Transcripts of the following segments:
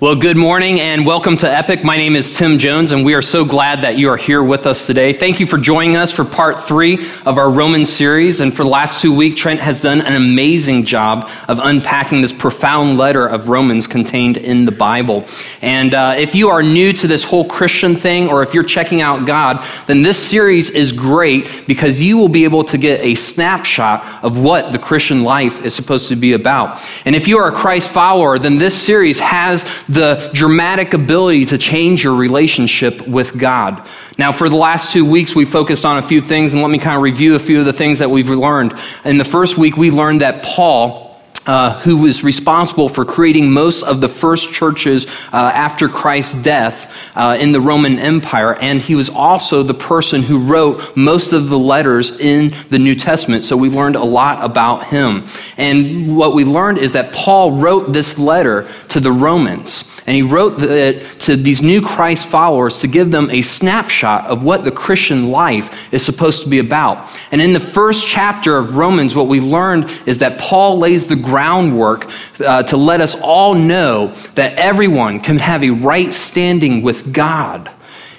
Well, good morning and welcome to Epic. My name is Tim Jones, and we are so glad that you are here with us today. Thank you for joining us for part three of our Roman series. And for the last two weeks, Trent has done an amazing job of unpacking this profound letter of Romans contained in the Bible. And uh, if you are new to this whole Christian thing, or if you're checking out God, then this series is great because you will be able to get a snapshot of what the Christian life is supposed to be about. And if you are a Christ follower, then this series has the dramatic ability to change your relationship with God. Now, for the last two weeks, we focused on a few things, and let me kind of review a few of the things that we've learned. In the first week, we learned that Paul, uh, who was responsible for creating most of the first churches uh, after Christ's death uh, in the Roman Empire. And he was also the person who wrote most of the letters in the New Testament. So we learned a lot about him. And what we learned is that Paul wrote this letter to the Romans. And he wrote it to these new Christ followers to give them a snapshot of what the Christian life is supposed to be about. And in the first chapter of Romans, what we learned is that Paul lays the groundwork uh, to let us all know that everyone can have a right standing with God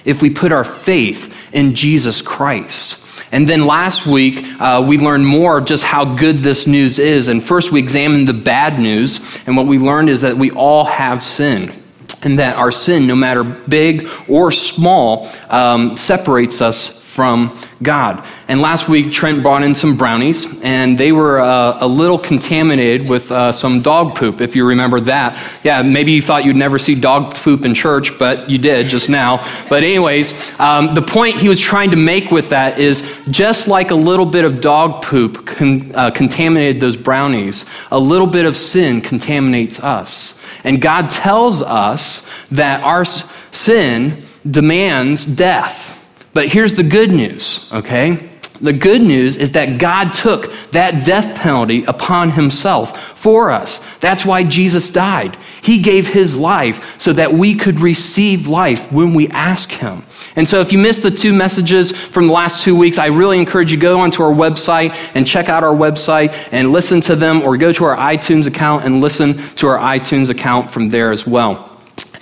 if we put our faith in Jesus Christ. And then last week, uh, we learned more of just how good this news is. And first, we examined the bad news. And what we learned is that we all have sin and that our sin, no matter big or small, um, separates us from God. And last week, Trent brought in some brownies, and they were uh, a little contaminated with uh, some dog poop, if you remember that. Yeah, maybe you thought you'd never see dog poop in church, but you did just now. But, anyways, um, the point he was trying to make with that is just like a little bit of dog poop con- uh, contaminated those brownies, a little bit of sin contaminates us. And God tells us that our sin demands death. But here's the good news, okay? The good news is that God took that death penalty upon himself for us. That's why Jesus died. He gave his life so that we could receive life when we ask him. And so if you missed the two messages from the last two weeks, I really encourage you go onto our website and check out our website and listen to them or go to our iTunes account and listen to our iTunes account from there as well.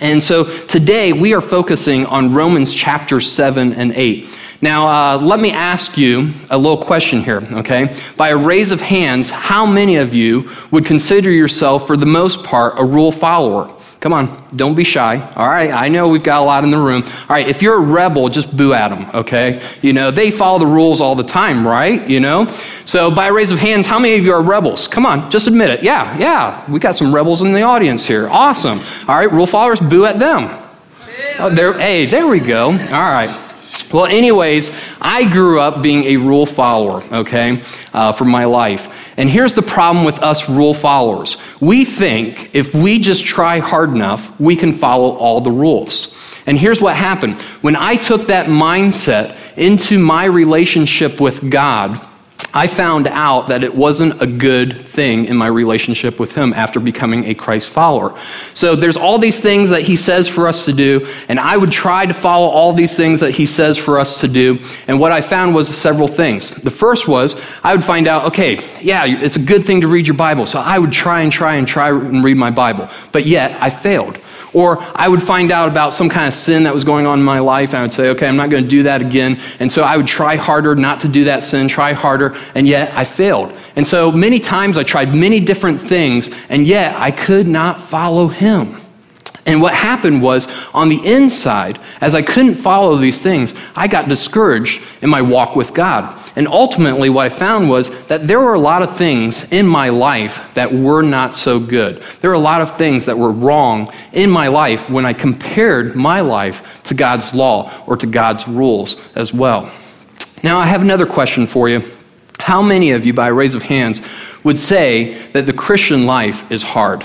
And so today we are focusing on Romans chapter 7 and 8. Now, uh, let me ask you a little question here, okay? By a raise of hands, how many of you would consider yourself, for the most part, a rule follower? Come on, don't be shy. All right, I know we've got a lot in the room. All right, if you're a rebel, just boo at them, okay? You know, they follow the rules all the time, right? You know? So, by a raise of hands, how many of you are rebels? Come on, just admit it. Yeah, yeah, we got some rebels in the audience here. Awesome. All right, rule followers, boo at them. Oh, there, hey, there we go. All right. Well, anyways, I grew up being a rule follower, okay, uh, for my life. And here's the problem with us rule followers we think if we just try hard enough, we can follow all the rules. And here's what happened when I took that mindset into my relationship with God, I found out that it wasn't a good thing in my relationship with him after becoming a Christ follower. So there's all these things that he says for us to do, and I would try to follow all these things that he says for us to do. And what I found was several things. The first was I would find out, okay, yeah, it's a good thing to read your Bible. So I would try and try and try and read my Bible. But yet I failed. Or I would find out about some kind of sin that was going on in my life, and I would say, okay, I'm not going to do that again. And so I would try harder not to do that sin, try harder, and yet I failed. And so many times I tried many different things, and yet I could not follow him. And what happened was, on the inside, as I couldn't follow these things, I got discouraged in my walk with God. And ultimately, what I found was that there were a lot of things in my life that were not so good. There were a lot of things that were wrong in my life when I compared my life to God's law or to God's rules as well. Now, I have another question for you. How many of you, by a raise of hands, would say that the Christian life is hard?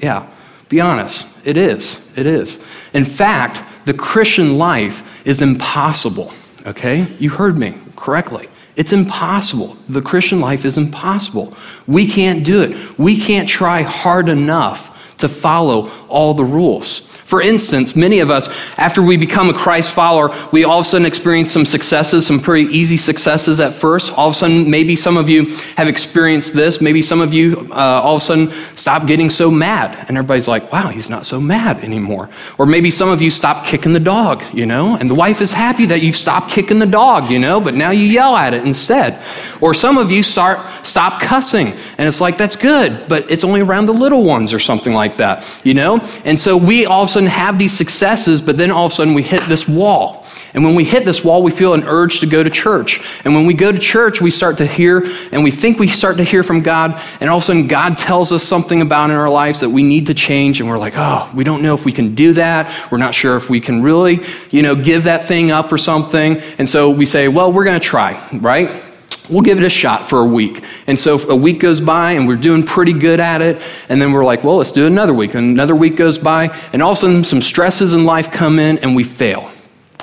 Yeah, be honest. It is. It is. In fact, the Christian life is impossible. Okay? You heard me correctly. It's impossible. The Christian life is impossible. We can't do it. We can't try hard enough to follow all the rules. For instance, many of us, after we become a Christ follower, we all of a sudden experience some successes, some pretty easy successes at first. All of a sudden, maybe some of you have experienced this. Maybe some of you uh, all of a sudden stop getting so mad. And everybody's like, wow, he's not so mad anymore. Or maybe some of you stop kicking the dog, you know, and the wife is happy that you've stopped kicking the dog, you know, but now you yell at it instead. Or some of you start stop cussing, and it's like, that's good, but it's only around the little ones or something like that, you know? And so we all of a sudden have these successes, but then all of a sudden we hit this wall. And when we hit this wall, we feel an urge to go to church. And when we go to church, we start to hear, and we think we start to hear from God, and all of a sudden God tells us something about in our lives that we need to change, and we're like, oh, we don't know if we can do that. We're not sure if we can really, you know, give that thing up or something. And so we say, well, we're going to try, right? We'll give it a shot for a week. And so a week goes by and we're doing pretty good at it. And then we're like, well, let's do another week. And another week goes by. And all of a sudden, some stresses in life come in and we fail.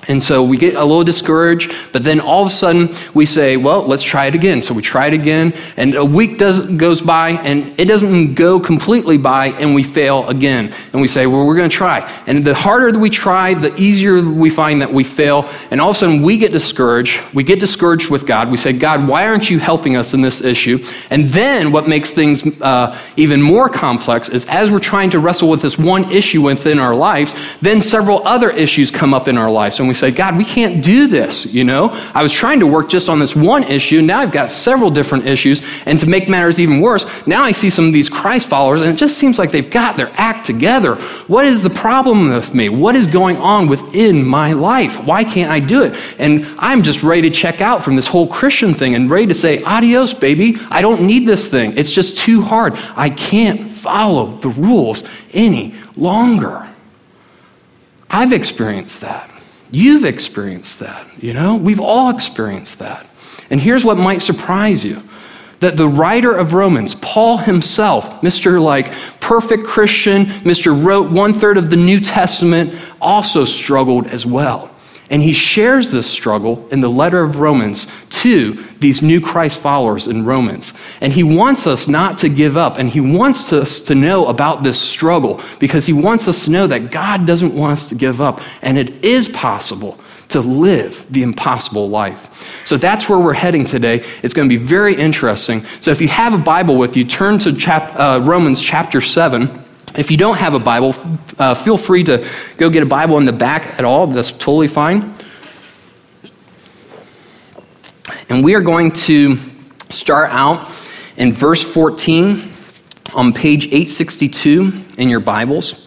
And so we get a little discouraged, but then all of a sudden we say, well, let's try it again. So we try it again, and a week does, goes by, and it doesn't go completely by, and we fail again. And we say, well, we're going to try. And the harder that we try, the easier we find that we fail. And all of a sudden we get discouraged. We get discouraged with God. We say, God, why aren't you helping us in this issue? And then what makes things uh, even more complex is as we're trying to wrestle with this one issue within our lives, then several other issues come up in our lives. And we say, God, we can't do this, you know? I was trying to work just on this one issue. Now I've got several different issues. And to make matters even worse, now I see some of these Christ followers, and it just seems like they've got their act together. What is the problem with me? What is going on within my life? Why can't I do it? And I'm just ready to check out from this whole Christian thing and ready to say, adios, baby. I don't need this thing. It's just too hard. I can't follow the rules any longer. I've experienced that. You've experienced that, you know? We've all experienced that. And here's what might surprise you that the writer of Romans, Paul himself, Mr. like perfect Christian, Mr. wrote one third of the New Testament, also struggled as well. And he shares this struggle in the letter of Romans to these new Christ followers in Romans. And he wants us not to give up, and he wants us to know about this struggle because he wants us to know that God doesn't want us to give up, and it is possible to live the impossible life. So that's where we're heading today. It's going to be very interesting. So if you have a Bible with you, turn to chap- uh, Romans chapter 7. If you don't have a Bible, uh, feel free to go get a Bible in the back at all. That's totally fine. And we are going to start out in verse 14 on page 862 in your Bibles.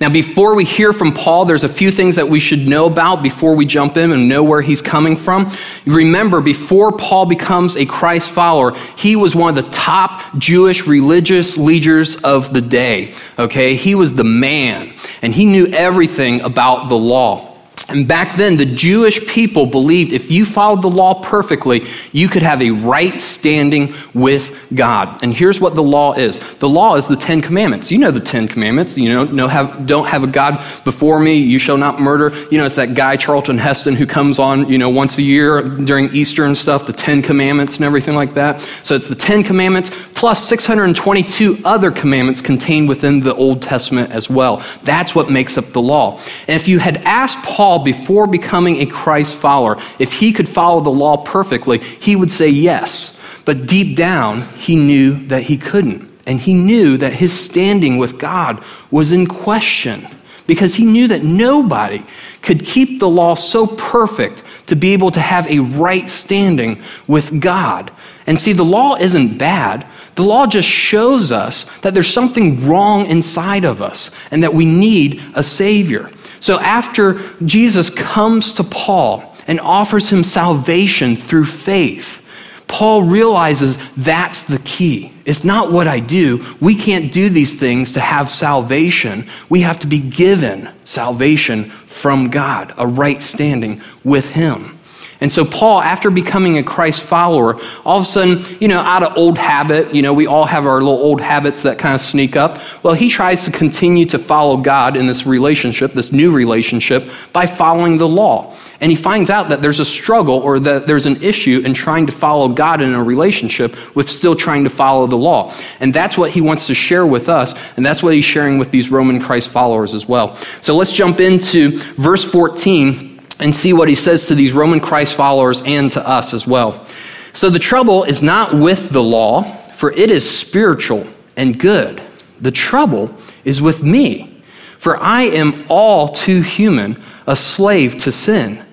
Now, before we hear from Paul, there's a few things that we should know about before we jump in and know where he's coming from. Remember, before Paul becomes a Christ follower, he was one of the top Jewish religious leaders of the day. Okay? He was the man, and he knew everything about the law. And back then, the Jewish people believed if you followed the law perfectly, you could have a right standing with God. And here's what the law is the law is the Ten Commandments. You know the Ten Commandments. You know, no have, don't have a God before me. You shall not murder. You know, it's that guy, Charlton Heston, who comes on, you know, once a year during Easter and stuff, the Ten Commandments and everything like that. So it's the Ten Commandments plus 622 other commandments contained within the Old Testament as well. That's what makes up the law. And if you had asked Paul, Before becoming a Christ follower, if he could follow the law perfectly, he would say yes. But deep down, he knew that he couldn't. And he knew that his standing with God was in question because he knew that nobody could keep the law so perfect to be able to have a right standing with God. And see, the law isn't bad. The law just shows us that there's something wrong inside of us and that we need a Savior. So after Jesus comes to Paul and offers him salvation through faith, Paul realizes that's the key. It's not what I do. We can't do these things to have salvation. We have to be given salvation from God, a right standing with Him. And so, Paul, after becoming a Christ follower, all of a sudden, you know, out of old habit, you know, we all have our little old habits that kind of sneak up. Well, he tries to continue to follow God in this relationship, this new relationship, by following the law. And he finds out that there's a struggle or that there's an issue in trying to follow God in a relationship with still trying to follow the law. And that's what he wants to share with us. And that's what he's sharing with these Roman Christ followers as well. So let's jump into verse 14 and see what he says to these Roman Christ followers and to us as well. So the trouble is not with the law, for it is spiritual and good. The trouble is with me, for I am all too human, a slave to sin.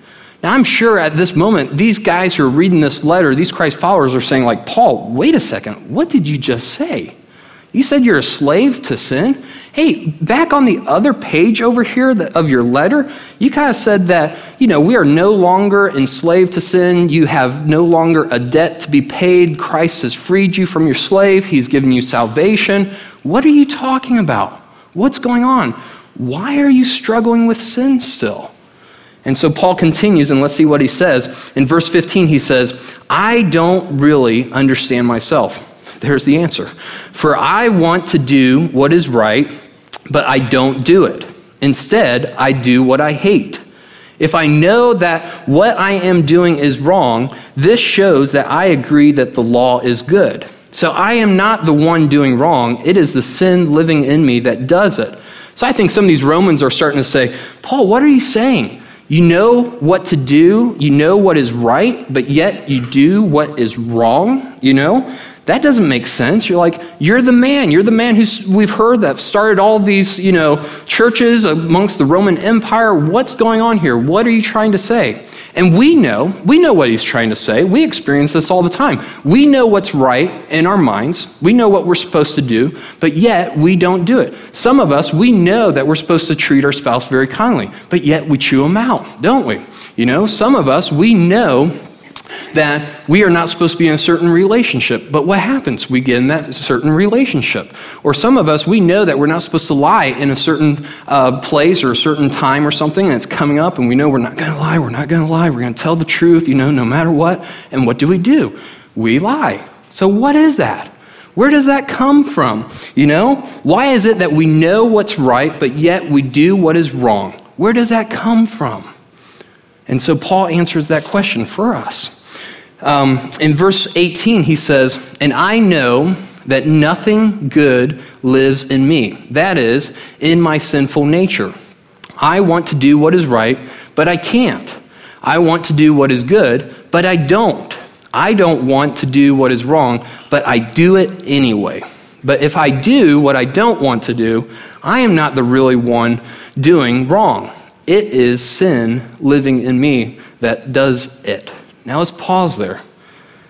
Now, I'm sure at this moment, these guys who are reading this letter, these Christ followers are saying, like, Paul, wait a second, what did you just say? You said you're a slave to sin? Hey, back on the other page over here of your letter, you kind of said that, you know, we are no longer enslaved to sin. You have no longer a debt to be paid. Christ has freed you from your slave, He's given you salvation. What are you talking about? What's going on? Why are you struggling with sin still? And so Paul continues, and let's see what he says. In verse 15, he says, I don't really understand myself. There's the answer. For I want to do what is right, but I don't do it. Instead, I do what I hate. If I know that what I am doing is wrong, this shows that I agree that the law is good. So I am not the one doing wrong, it is the sin living in me that does it. So I think some of these Romans are starting to say, Paul, what are you saying? You know what to do, you know what is right, but yet you do what is wrong, you know? That doesn't make sense. You're like, you're the man. You're the man who's we've heard that started all these, you know, churches amongst the Roman Empire. What's going on here? What are you trying to say? And we know, we know what he's trying to say. We experience this all the time. We know what's right in our minds. We know what we're supposed to do, but yet we don't do it. Some of us, we know that we're supposed to treat our spouse very kindly, but yet we chew them out, don't we? You know, some of us, we know that we are not supposed to be in a certain relationship. But what happens? We get in that certain relationship. Or some of us, we know that we're not supposed to lie in a certain uh, place or a certain time or something, and it's coming up, and we know we're not going to lie, we're not going to lie, we're going to tell the truth, you know, no matter what. And what do we do? We lie. So, what is that? Where does that come from? You know, why is it that we know what's right, but yet we do what is wrong? Where does that come from? And so Paul answers that question for us. Um, in verse 18, he says, And I know that nothing good lives in me, that is, in my sinful nature. I want to do what is right, but I can't. I want to do what is good, but I don't. I don't want to do what is wrong, but I do it anyway. But if I do what I don't want to do, I am not the really one doing wrong. It is sin living in me that does it. Now let's pause there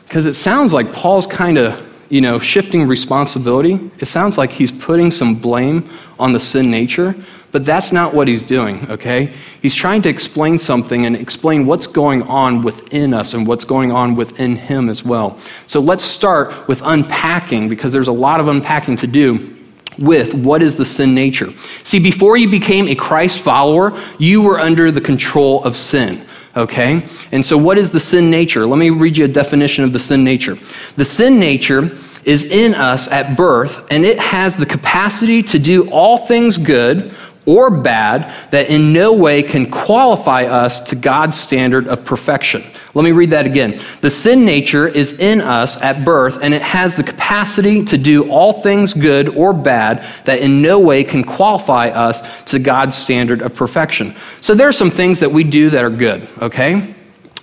because it sounds like Paul's kind of, you know, shifting responsibility. It sounds like he's putting some blame on the sin nature, but that's not what he's doing, okay? He's trying to explain something and explain what's going on within us and what's going on within him as well. So let's start with unpacking because there's a lot of unpacking to do with what is the sin nature. See, before you became a Christ follower, you were under the control of sin. Okay? And so, what is the sin nature? Let me read you a definition of the sin nature. The sin nature is in us at birth, and it has the capacity to do all things good or bad that in no way can qualify us to God's standard of perfection. Let me read that again. The sin nature is in us at birth, and it has the capacity to do all things good or bad that in no way can qualify us to God's standard of perfection. So there are some things that we do that are good, okay?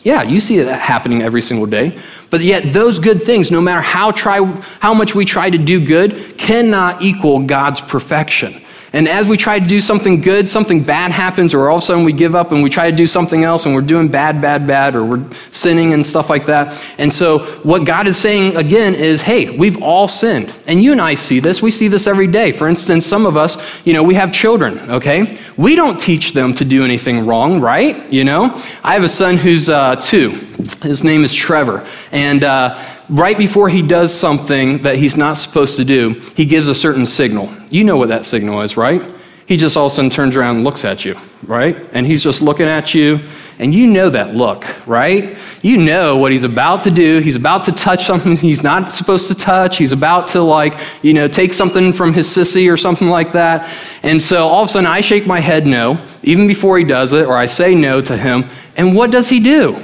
Yeah, you see that happening every single day. But yet, those good things, no matter how, try, how much we try to do good, cannot equal God's perfection. And as we try to do something good, something bad happens, or all of a sudden we give up and we try to do something else and we're doing bad, bad, bad, or we're sinning and stuff like that. And so, what God is saying again is, hey, we've all sinned. And you and I see this. We see this every day. For instance, some of us, you know, we have children, okay? We don't teach them to do anything wrong, right? You know? I have a son who's uh, two. His name is Trevor. And, uh, right before he does something that he's not supposed to do, he gives a certain signal. You know what that signal is, right? He just all of a sudden turns around and looks at you, right? And he's just looking at you, And you know that look, right? You know what he's about to do. He's about to touch something he's not supposed to touch. He's about to, like, you know, take something from his sissy or something like that. And so all of a sudden I shake my head no, even before he does it, or I say no to him. And what does he do?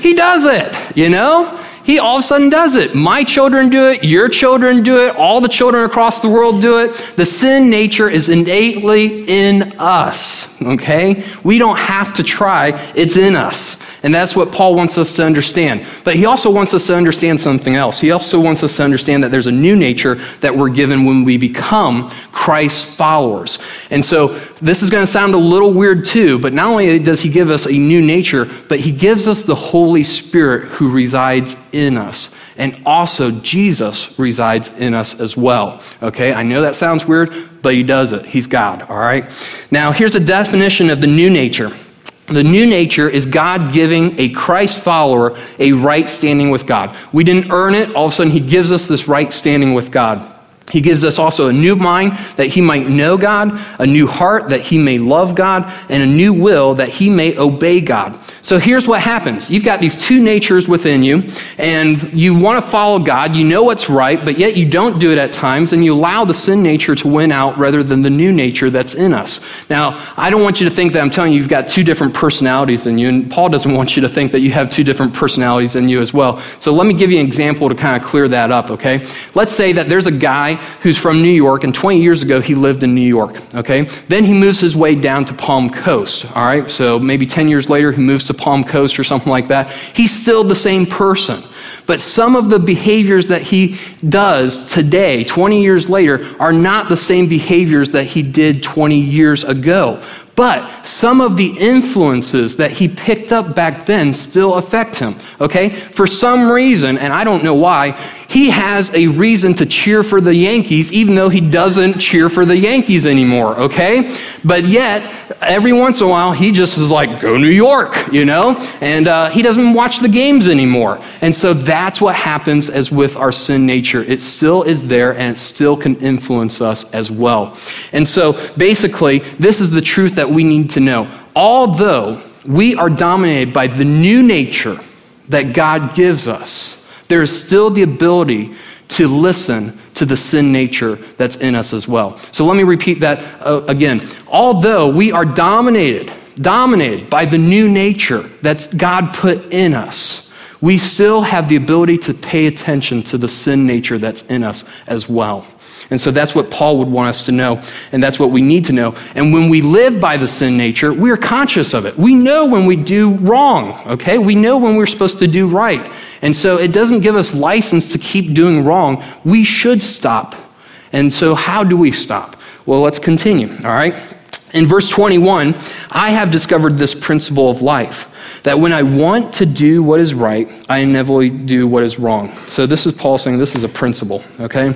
He does it, you know? He all of a sudden does it. My children do it, your children do it, all the children across the world do it. The sin nature is innately in us, okay? We don't have to try, it's in us. And that's what Paul wants us to understand. But he also wants us to understand something else. He also wants us to understand that there's a new nature that we're given when we become Christ's followers. And so this is going to sound a little weird too, but not only does he give us a new nature, but he gives us the Holy Spirit who resides in us. And also, Jesus resides in us as well. Okay, I know that sounds weird, but he does it. He's God, all right? Now, here's a definition of the new nature. The new nature is God giving a Christ follower a right standing with God. We didn't earn it. All of a sudden, He gives us this right standing with God. He gives us also a new mind that he might know God, a new heart that he may love God, and a new will that he may obey God. So here's what happens you've got these two natures within you, and you want to follow God. You know what's right, but yet you don't do it at times, and you allow the sin nature to win out rather than the new nature that's in us. Now, I don't want you to think that I'm telling you you've got two different personalities in you, and Paul doesn't want you to think that you have two different personalities in you as well. So let me give you an example to kind of clear that up, okay? Let's say that there's a guy who's from New York, and 20 years ago he lived in New York, okay? Then he moves his way down to Palm Coast, all right? So maybe 10 years later he moves to Palm Coast or something like that. He's still the same person. But some of the behaviors that he does today, 20 years later, are not the same behaviors that he did 20 years ago. But some of the influences that he picked up back then still affect him, okay? For some reason, and I don't know why, he has a reason to cheer for the Yankees, even though he doesn't cheer for the Yankees anymore, okay? But yet, every once in a while, he just is like, go New York, you know? And uh, he doesn't watch the games anymore. And so that's what happens as with our sin nature. It still is there and it still can influence us as well. And so basically, this is the truth that we need to know. Although we are dominated by the new nature that God gives us, there is still the ability to listen to the sin nature that's in us as well. So let me repeat that uh, again. Although we are dominated, dominated by the new nature that God put in us, we still have the ability to pay attention to the sin nature that's in us as well. And so that's what Paul would want us to know, and that's what we need to know. And when we live by the sin nature, we are conscious of it. We know when we do wrong, okay? We know when we're supposed to do right. And so it doesn't give us license to keep doing wrong. We should stop. And so, how do we stop? Well, let's continue, all right? In verse 21, I have discovered this principle of life that when I want to do what is right, I inevitably do what is wrong. So, this is Paul saying this is a principle, okay?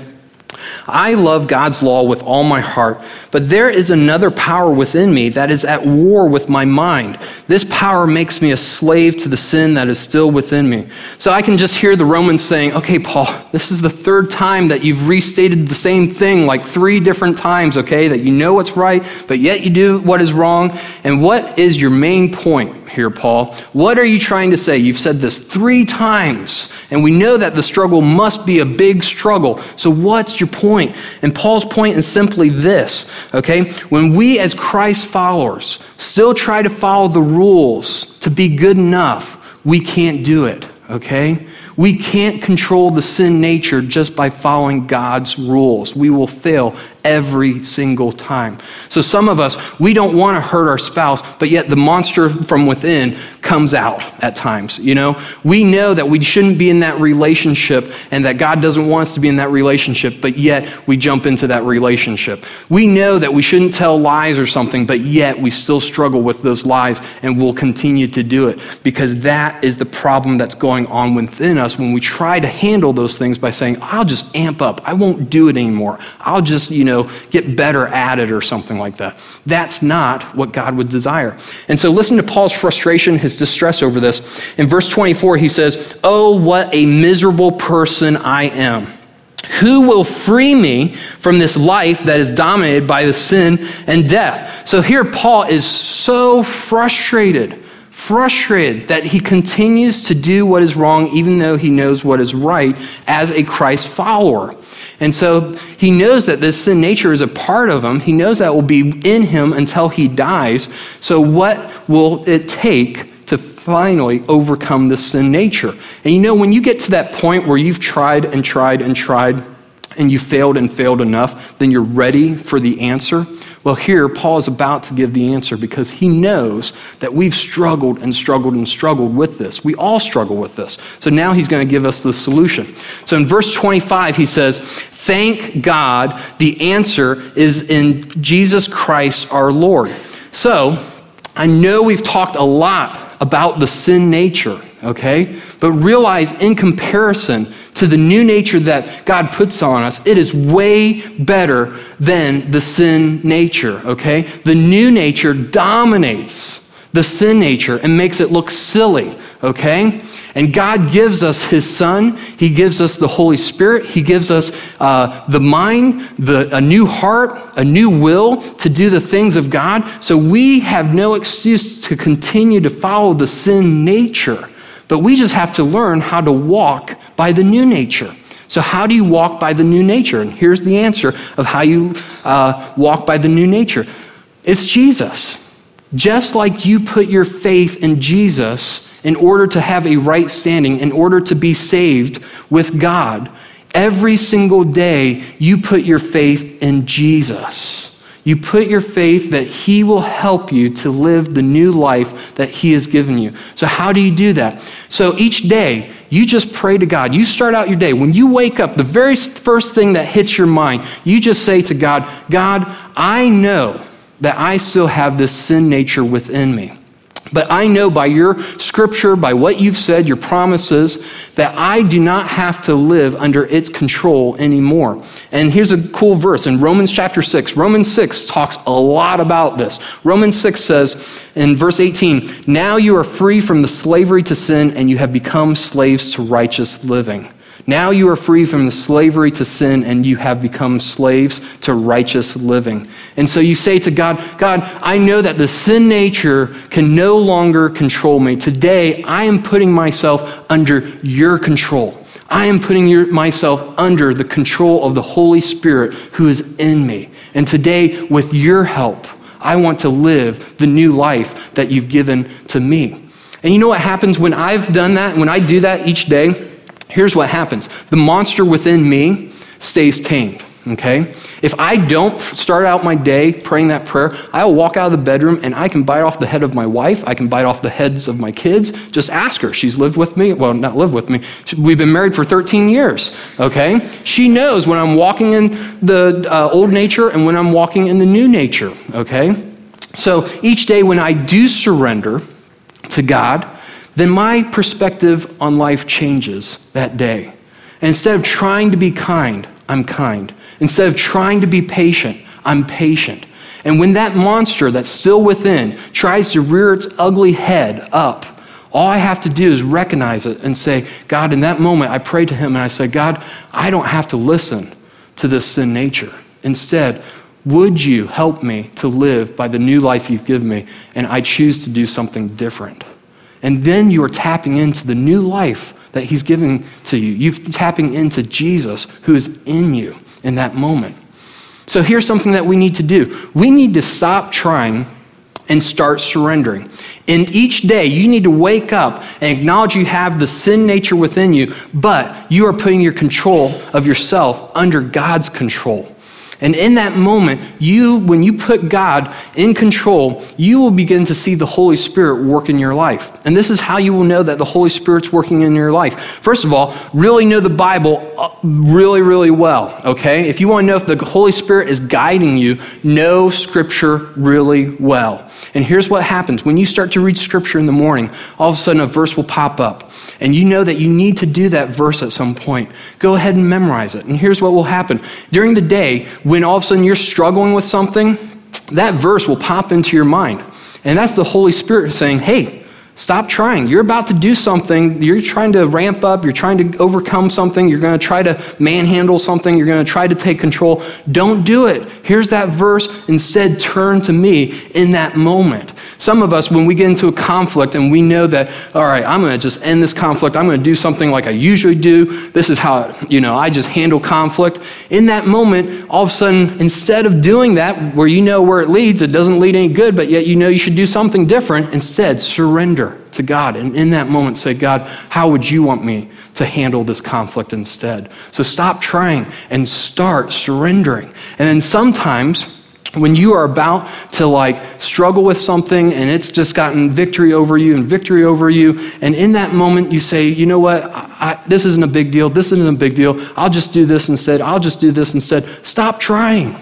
I love God's law with all my heart, but there is another power within me that is at war with my mind. This power makes me a slave to the sin that is still within me. So I can just hear the Romans saying, okay, Paul, this is the third time that you've restated the same thing like three different times, okay, that you know what's right, but yet you do what is wrong. And what is your main point? here, Paul. What are you trying to say? You've said this three times, and we know that the struggle must be a big struggle. So, what's your point? And Paul's point is simply this, okay? When we, as Christ followers, still try to follow the rules to be good enough, we can't do it, okay? We can't control the sin nature just by following God's rules. We will fail every single time. So some of us, we don't want to hurt our spouse, but yet the monster from within comes out at times, you know? We know that we shouldn't be in that relationship and that God doesn't want us to be in that relationship, but yet we jump into that relationship. We know that we shouldn't tell lies or something, but yet we still struggle with those lies and we'll continue to do it because that is the problem that's going on within us when we try to handle those things by saying, I'll just amp up. I won't do it anymore. I'll just, you know, know, get better at it or something like that. That's not what God would desire. And so listen to Paul's frustration, his distress over this. In verse 24, he says, Oh, what a miserable person I am. Who will free me from this life that is dominated by the sin and death? So here, Paul is so frustrated frustrated that he continues to do what is wrong even though he knows what is right as a Christ follower. And so he knows that this sin nature is a part of him. He knows that will be in him until he dies. So, what will it take to finally overcome this sin nature? And you know, when you get to that point where you've tried and tried and tried and you failed and failed enough, then you're ready for the answer. Well, here, Paul is about to give the answer because he knows that we've struggled and struggled and struggled with this. We all struggle with this. So now he's going to give us the solution. So in verse 25, he says, Thank God the answer is in Jesus Christ our Lord. So I know we've talked a lot about the sin nature, okay? But realize in comparison to the new nature that God puts on us, it is way better than the sin nature, okay? The new nature dominates the sin nature and makes it look silly, okay? And God gives us His Son. He gives us the Holy Spirit. He gives us uh, the mind, the, a new heart, a new will to do the things of God. So we have no excuse to continue to follow the sin nature. But we just have to learn how to walk by the new nature. So, how do you walk by the new nature? And here's the answer of how you uh, walk by the new nature it's Jesus. Just like you put your faith in Jesus in order to have a right standing, in order to be saved with God, every single day you put your faith in Jesus. You put your faith that He will help you to live the new life that He has given you. So, how do you do that? So, each day, you just pray to God. You start out your day. When you wake up, the very first thing that hits your mind, you just say to God, God, I know that I still have this sin nature within me. But I know by your scripture, by what you've said, your promises, that I do not have to live under its control anymore. And here's a cool verse in Romans chapter 6. Romans 6 talks a lot about this. Romans 6 says in verse 18, Now you are free from the slavery to sin, and you have become slaves to righteous living. Now you are free from the slavery to sin and you have become slaves to righteous living. And so you say to God, God, I know that the sin nature can no longer control me. Today, I am putting myself under your control. I am putting your, myself under the control of the Holy Spirit who is in me. And today, with your help, I want to live the new life that you've given to me. And you know what happens when I've done that, when I do that each day? Here's what happens the monster within me stays tamed. Okay? If I don't start out my day praying that prayer, I'll walk out of the bedroom and I can bite off the head of my wife. I can bite off the heads of my kids. Just ask her. She's lived with me. Well, not lived with me. We've been married for 13 years. Okay? She knows when I'm walking in the uh, old nature and when I'm walking in the new nature. Okay? So each day when I do surrender to God, then my perspective on life changes that day. And instead of trying to be kind, I'm kind. Instead of trying to be patient, I'm patient. And when that monster that's still within tries to rear its ugly head up, all I have to do is recognize it and say, God, in that moment, I pray to Him and I say, God, I don't have to listen to this sin nature. Instead, would you help me to live by the new life you've given me? And I choose to do something different. And then you are tapping into the new life that He's giving to you. You're tapping into Jesus who is in you in that moment. So here's something that we need to do we need to stop trying and start surrendering. In each day, you need to wake up and acknowledge you have the sin nature within you, but you are putting your control of yourself under God's control. And in that moment, you, when you put God in control, you will begin to see the Holy Spirit work in your life. And this is how you will know that the Holy Spirit's working in your life. First of all, really know the Bible uh, really, really well, okay? If you want to know if the Holy Spirit is guiding you, know Scripture really well. And here's what happens when you start to read Scripture in the morning, all of a sudden a verse will pop up. And you know that you need to do that verse at some point. Go ahead and memorize it. And here's what will happen during the day, when all of a sudden you're struggling with something, that verse will pop into your mind. And that's the Holy Spirit saying, hey, stop trying. You're about to do something. You're trying to ramp up. You're trying to overcome something. You're going to try to manhandle something. You're going to try to take control. Don't do it. Here's that verse. Instead, turn to me in that moment. Some of us, when we get into a conflict and we know that, all right, I'm going to just end this conflict, I'm going to do something like I usually do. This is how, you know, I just handle conflict. In that moment, all of a sudden, instead of doing that, where you know where it leads, it doesn't lead any good, but yet you know you should do something different, instead, surrender to God. And in that moment, say, God, how would you want me to handle this conflict instead? So stop trying and start surrendering. And then sometimes, when you are about to like struggle with something and it's just gotten victory over you and victory over you and in that moment you say you know what? I, I, this isn't a big deal. This isn't a big deal. I'll just do this instead. I'll just do this instead. Stop trying.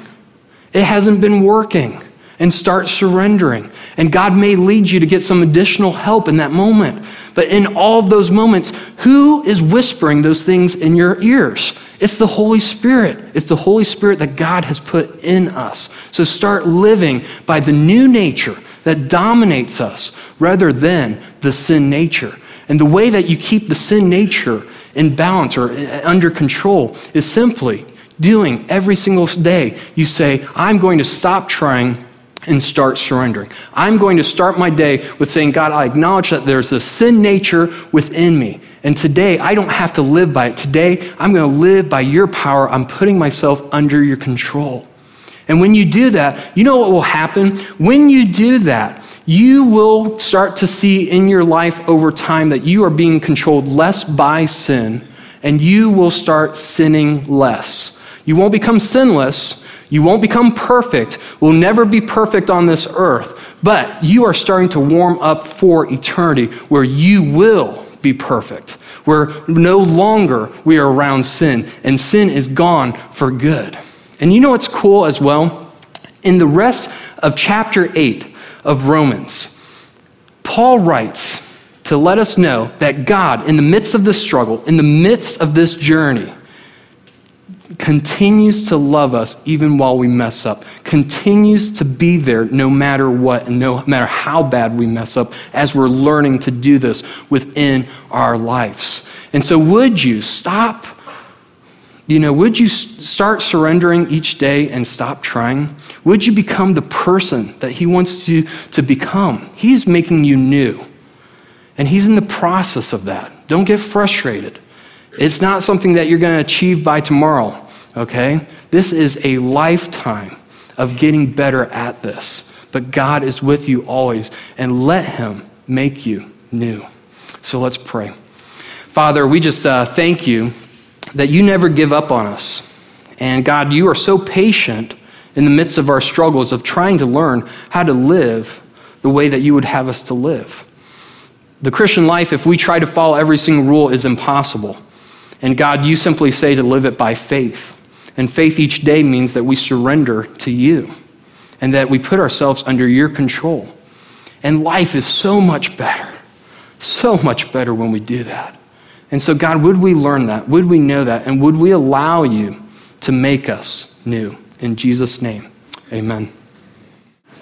It hasn't been working. And start surrendering. And god may lead you to get some additional help in that moment. But in all of those moments who is whispering those things in your ears it's the Holy Spirit. It's the Holy Spirit that God has put in us. So start living by the new nature that dominates us rather than the sin nature. And the way that you keep the sin nature in balance or eh, under control is simply doing every single day. You say, I'm going to stop trying and start surrendering. I'm going to start my day with saying, God, I acknowledge that there's a sin nature within me. And today, I don't have to live by it. Today, I'm going to live by your power. I'm putting myself under your control. And when you do that, you know what will happen? When you do that, you will start to see in your life over time that you are being controlled less by sin, and you will start sinning less. You won't become sinless. You won't become perfect. We'll never be perfect on this earth. But you are starting to warm up for eternity where you will be perfect, where no longer we are around sin, and sin is gone for good. And you know what's cool as well? In the rest of chapter 8 of Romans, Paul writes to let us know that God, in the midst of this struggle, in the midst of this journey, continues to love us even while we mess up, continues to be there no matter what, and no matter how bad we mess up, as we're learning to do this within our lives. And so, would you stop? You know, would you start surrendering each day and stop trying? Would you become the person that He wants you to become? He's making you new. And He's in the process of that. Don't get frustrated. It's not something that you're going to achieve by tomorrow, okay? This is a lifetime of getting better at this. But God is with you always, and let Him make you new. So let's pray. Father, we just uh, thank you that you never give up on us. And God, you are so patient in the midst of our struggles of trying to learn how to live the way that you would have us to live. The Christian life, if we try to follow every single rule, is impossible. And God, you simply say to live it by faith. And faith each day means that we surrender to you and that we put ourselves under your control. And life is so much better, so much better when we do that. And so, God, would we learn that? Would we know that? And would we allow you to make us new? In Jesus' name, amen.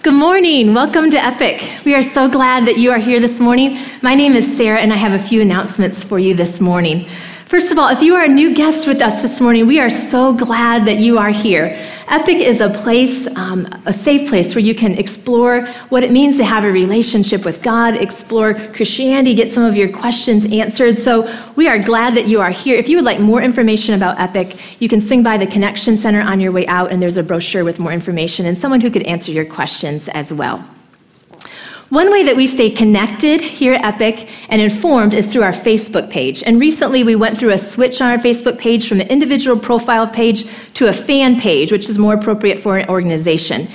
Good morning. Welcome to Epic. We are so glad that you are here this morning. My name is Sarah, and I have a few announcements for you this morning. First of all, if you are a new guest with us this morning, we are so glad that you are here. Epic is a place, um, a safe place where you can explore what it means to have a relationship with God, explore Christianity, get some of your questions answered. So we are glad that you are here. If you would like more information about Epic, you can swing by the Connection Center on your way out, and there's a brochure with more information and someone who could answer your questions as well. One way that we stay connected here at Epic and informed is through our Facebook page. And recently we went through a switch on our Facebook page from an individual profile page to a fan page, which is more appropriate for an organization.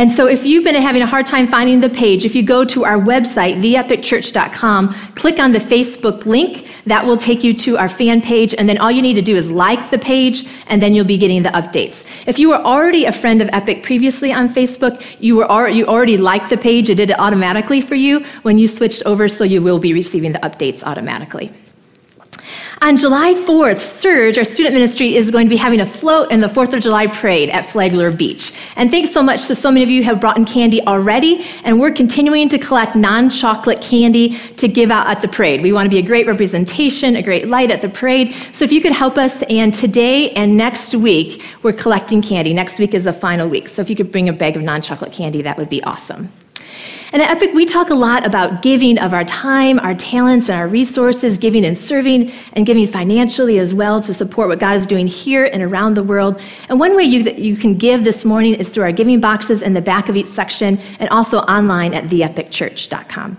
And so if you've been having a hard time finding the page, if you go to our website, theepicchurch.com, click on the Facebook link, that will take you to our fan page, and then all you need to do is like the page, and then you'll be getting the updates. If you were already a friend of Epic previously on Facebook, you, were you already liked the page, it did it automatically for you when you switched over, so you will be receiving the updates automatically. On July 4th, Surge, our student ministry, is going to be having a float in the 4th of July parade at Flagler Beach. And thanks so much to so many of you who have brought in candy already, and we're continuing to collect non chocolate candy to give out at the parade. We want to be a great representation, a great light at the parade. So if you could help us, and today and next week, we're collecting candy. Next week is the final week. So if you could bring a bag of non chocolate candy, that would be awesome. And at Epic, we talk a lot about giving of our time, our talents, and our resources, giving and serving, and giving financially as well to support what God is doing here and around the world. And one way you, that you can give this morning is through our giving boxes in the back of each section and also online at theepicchurch.com.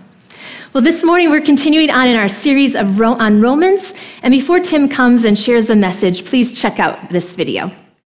Well, this morning we're continuing on in our series of Ro- on Romans. And before Tim comes and shares the message, please check out this video.